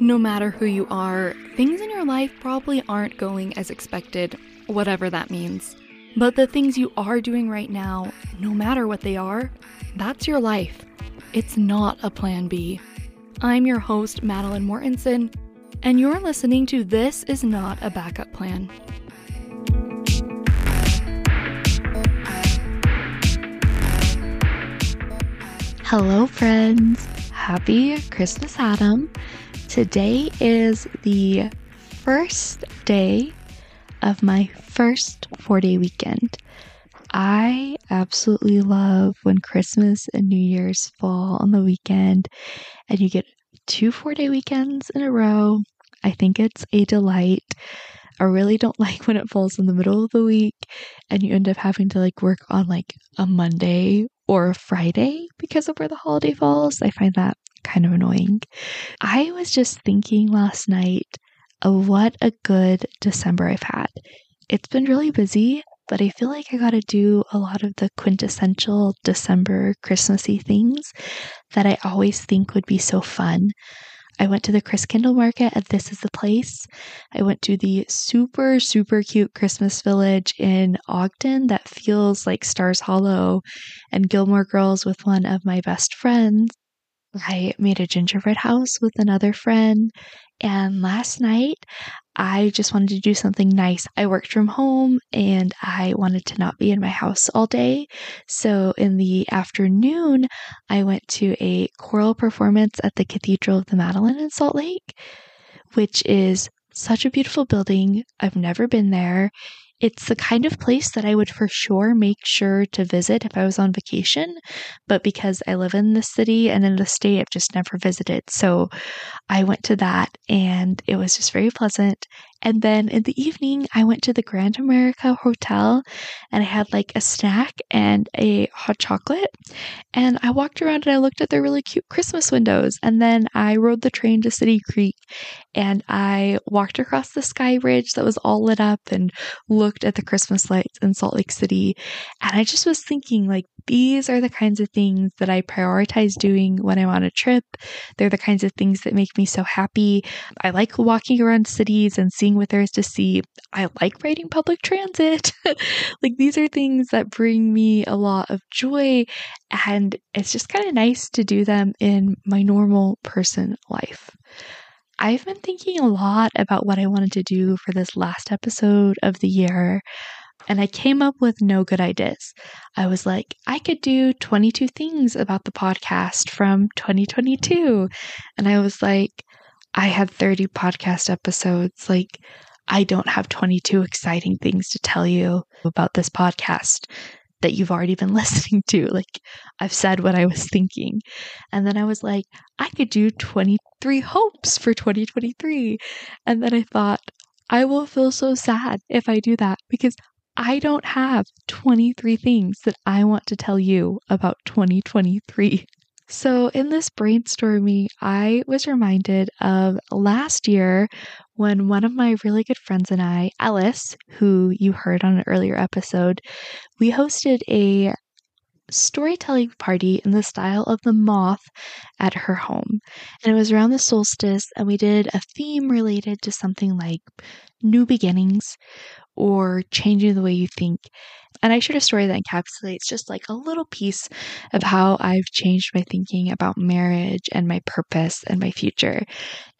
No matter who you are, things in your life probably aren't going as expected, whatever that means. But the things you are doing right now, no matter what they are, that's your life. It's not a plan B. I'm your host, Matilyn Mortensen, and you're listening to This Is Not a Backup Plan. Hello, friends. Happy Christmas, Adam. Today is the first day of my first four day weekend. I absolutely love when Christmas and New Year's fall on the weekend and you get two four day weekends in a row. I think it's a delight. I really don't like when it falls in the middle of the week and you end up having to like work on like a Monday or a Friday because of where the holiday falls. I find that kind of annoying. I was just thinking last night of what a good December I've had. It's been really busy, but I feel like I got to do a lot of the quintessential December Christmassy things that I always think would be so fun. I went to the Christkindlmarkt at This Is the Place. I went to the super, super cute Christmas village in Ogden that feels like Stars Hollow and Gilmore Girls with one of my best friends. I made a gingerbread house with another friend. And last night, I just wanted to do something nice. I worked from home and I wanted to not be in my house all day. So in the afternoon, I went to a choral performance at the Cathedral of the Madeleine in Salt Lake, which is such a beautiful building. I've never been there. It's the kind of place that I would for sure make sure to visit if I was on vacation, but because I live in the city and in the state, I've just never visited. So I went to that and it was just very pleasant. And then in the evening, I went to the Grand America Hotel and I had like a snack and a hot chocolate. And I walked around and I looked at their really cute Christmas windows. And then I rode the train to City Creek and I walked across the sky bridge that was all lit up and looked at the Christmas lights in Salt Lake City. And I just was thinking, like, these are the kinds of things that I prioritize doing when I'm on a trip. They're the kinds of things that make me so happy. I like walking around cities and seeing what there is to see. I like riding public transit. like, these are things that bring me a lot of joy. And it's just kind of nice to do them in my normal person life. I've been thinking a lot about what I wanted to do for this last episode of the year and I came up with no good ideas. I was like, I could do 22 things about the podcast from 2022. And I was like, I had 30 podcast episodes. Like, I don't have 22 exciting things to tell you about this podcast that you've already been listening to. Like, I've said what I was thinking. And then I was like, I could do 23 hopes for 2023. And then I thought, I will feel so sad if I do that because I don't have 23 things that I want to tell you about 2023. So, in this brainstorming, I was reminded of last year when one of my really good friends and I, Alice, who you heard on an earlier episode, we hosted a storytelling party in the style of the moth at her home. And it was around the solstice, and we did a theme related to something like new beginnings or changing the way you think. And I shared a story that encapsulates just like a little piece of how I've changed my thinking about marriage and my purpose and my future.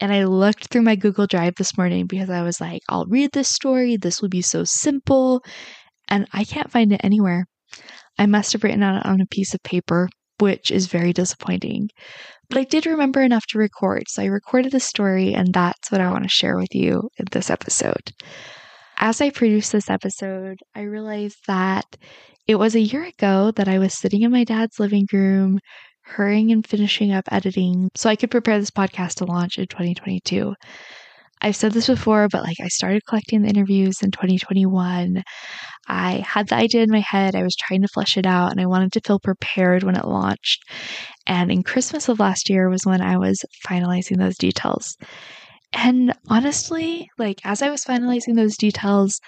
And I looked through my Google Drive this morning because I was like, I'll read this story. This will be so simple. And I can't find it anywhere. I must have written it on a piece of paper, which is very disappointing. But I did remember enough to record. So I recorded the story, and that's what I want to share with you in this episode as I produced this episode, I realized that it was a year ago that I was sitting in my dad's living room, hurrying and finishing up editing so I could prepare this podcast to launch in 2022. I've said this before, but like I started collecting the interviews in 2021. I had the idea in my head, I was trying to flesh it out, and I wanted to feel prepared when it launched. And in Christmas of last year was when I was finalizing those details. And honestly, like as I was finalizing those details,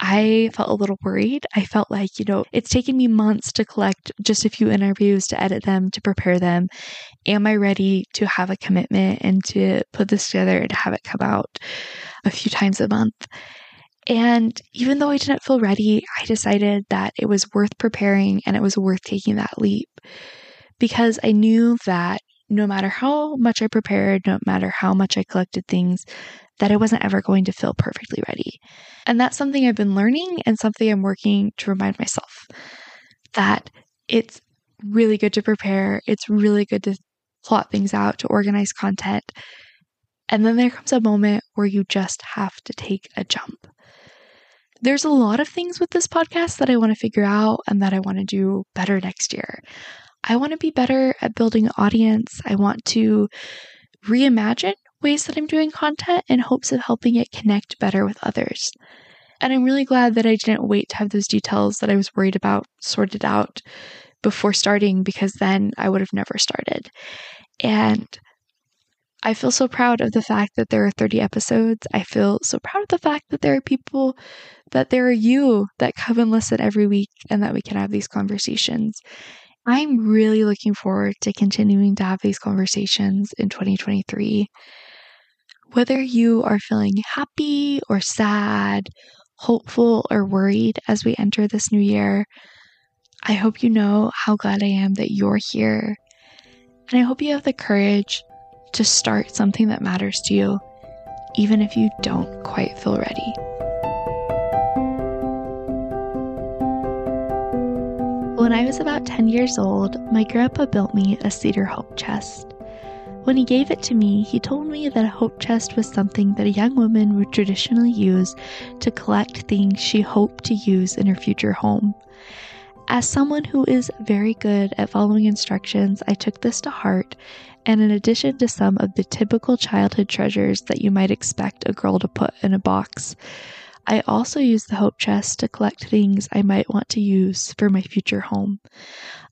I felt a little worried. I felt like, you know, it's taken me months to collect just a few interviews, to edit them, to prepare them. Am I ready to have a commitment and to put this together and have it come out a few times a month? And even though I didn't feel ready, I decided that it was worth preparing and it was worth taking that leap because I knew that no matter how much I prepared, no matter how much I collected things, that I wasn't ever going to feel perfectly ready. And that's something I've been learning and something I'm working to remind myself that it's really good to prepare, it's really good to plot things out, to organize content. And then there comes a moment where you just have to take a jump. There's a lot of things with this podcast that I want to figure out and that I want to do better next year. I want to be better at building audience. I want to reimagine ways that I'm doing content in hopes of helping it connect better with others. And I'm really glad that I didn't wait to have those details that I was worried about sorted out before starting because then I would have never started. And I feel so proud of the fact that there are 30 episodes. I feel so proud of the fact that there are people, that there are you that come and listen every week and that we can have these conversations. I'm really looking forward to continuing to have these conversations in 2023. Whether you are feeling happy or sad, hopeful or worried as we enter this new year, I hope you know how glad I am that you're here. And I hope you have the courage to start something that matters to you, even if you don't quite feel ready. When I was about 10 years old, my grandpa built me a cedar hope chest. When he gave it to me, he told me that a hope chest was something that a young woman would traditionally use to collect things she hoped to use in her future home. As someone who is very good at following instructions, I took this to heart, and in addition to some of the typical childhood treasures that you might expect a girl to put in a box, I also used the Hope Chest to collect things I might want to use for my future home.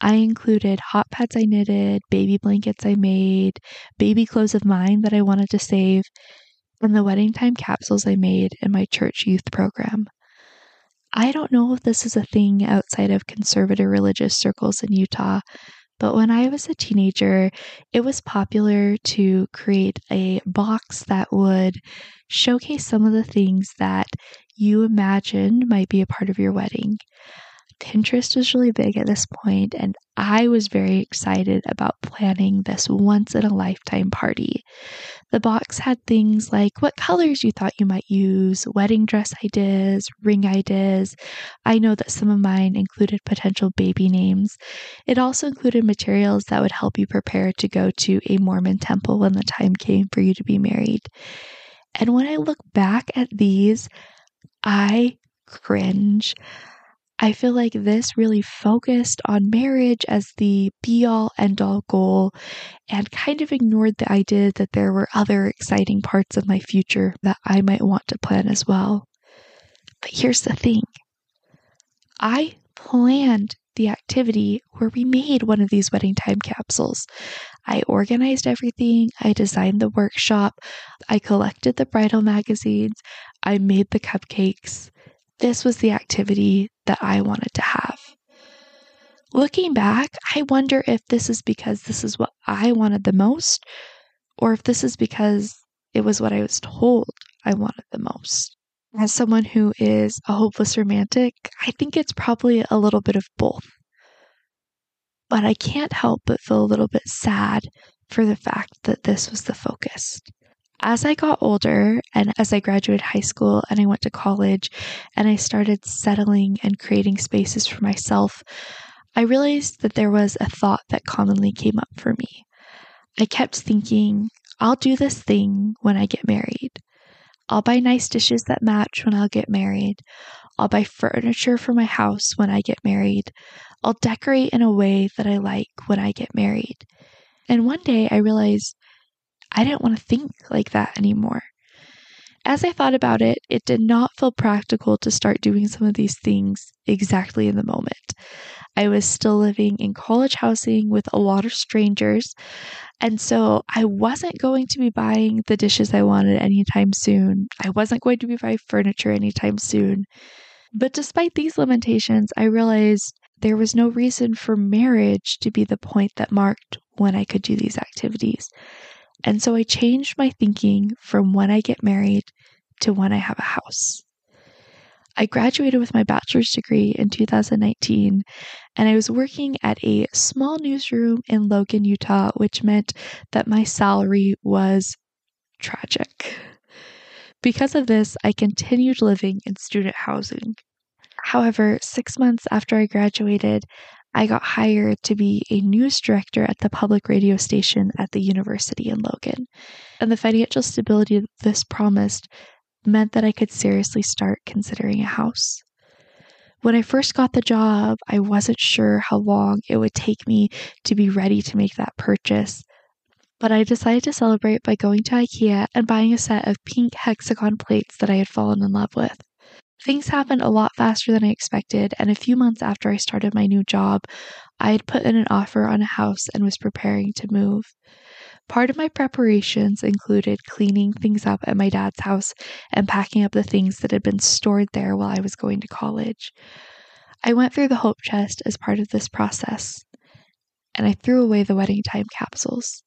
I included hot pads I knitted, baby blankets I made, baby clothes of mine that I wanted to save, and the wedding time capsules I made in my church youth program. I don't know if this is a thing outside of conservative religious circles in Utah, but when I was a teenager, it was popular to create a box that would showcase some of the things that you imagined might be a part of your wedding. Pinterest was really big at this point, and I was very excited about planning this once in a lifetime party. The box had things like what colors you thought you might use, wedding dress ideas, ring ideas. I know that some of mine included potential baby names. It also included materials that would help you prepare to go to a Mormon temple when the time came for you to be married. And when I look back at these, I cringe. I feel like this really focused on marriage as the be all end all goal and kind of ignored the idea that there were other exciting parts of my future that I might want to plan as well. But here's the thing I planned the activity where we made one of these wedding time capsules. I organized everything, I designed the workshop, I collected the bridal magazines, I made the cupcakes. This was the activity that I wanted to have. Looking back, I wonder if this is because this is what I wanted the most, or if this is because it was what I was told I wanted the most. As someone who is a hopeless romantic, I think it's probably a little bit of both. But I can't help but feel a little bit sad for the fact that this was the focus as I got older and as I graduated high school and I went to college and I started settling and creating spaces for myself, I realized that there was a thought that commonly came up for me. I kept thinking, I'll do this thing when I get married. I'll buy nice dishes that match when I'll get married. I'll buy furniture for my house when I get married. I'll decorate in a way that I like when I get married. And one day I realized I didn't want to think like that anymore. As I thought about it, it did not feel practical to start doing some of these things exactly in the moment. I was still living in college housing with a lot of strangers, and so I wasn't going to be buying the dishes I wanted anytime soon. I wasn't going to be buying furniture anytime soon. But despite these limitations, I realized there was no reason for marriage to be the point that marked when I could do these activities. And so I changed my thinking from when I get married to when I have a house. I graduated with my bachelor's degree in 2019, and I was working at a small newsroom in Logan, Utah, which meant that my salary was tragic. Because of this, I continued living in student housing. However, six months after I graduated, I got hired to be a news director at the public radio station at the university in Logan. And the financial stability this promised meant that I could seriously start considering a house. When I first got the job, I wasn't sure how long it would take me to be ready to make that purchase, but I decided to celebrate by going to IKEA and buying a set of pink hexagon plates that I had fallen in love with. Things happened a lot faster than I expected, and a few months after I started my new job, I had put in an offer on a house and was preparing to move. Part of my preparations included cleaning things up at my dad's house and packing up the things that had been stored there while I was going to college. I went through the hope chest as part of this process, and I threw away the wedding time capsules.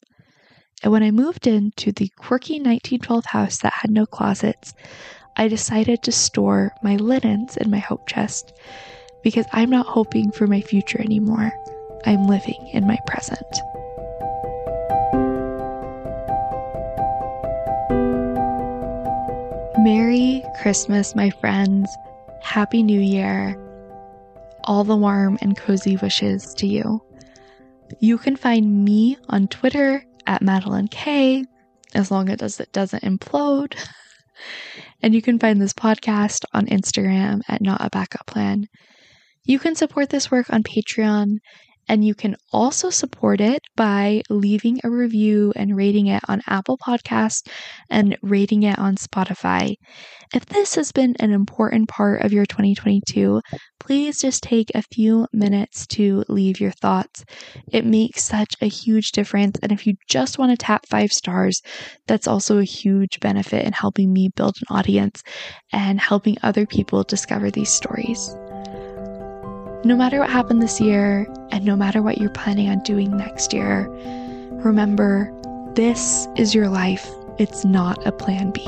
And when I moved into the quirky 1912 house that had no closets, I decided to store my linens in my hope chest because I'm not hoping for my future anymore. I'm living in my present. Merry Christmas, my friends. Happy New Year. All the warm and cozy wishes to you. You can find me on Twitter at Matilyn Kay, as long as it doesn't implode. and you can find this podcast on Instagram at Not a Backup Plan. You can support this work on Patreon and you can also support it by leaving a review and rating it on Apple Podcasts and rating it on Spotify. If this has been an important part of your 2022, please just take a few minutes to leave your thoughts. It makes such a huge difference. And if you just want to tap five stars, that's also a huge benefit in helping me build an audience and helping other people discover these stories. No matter what happened this year, and no matter what you're planning on doing next year, remember this is your life. It's not a plan B.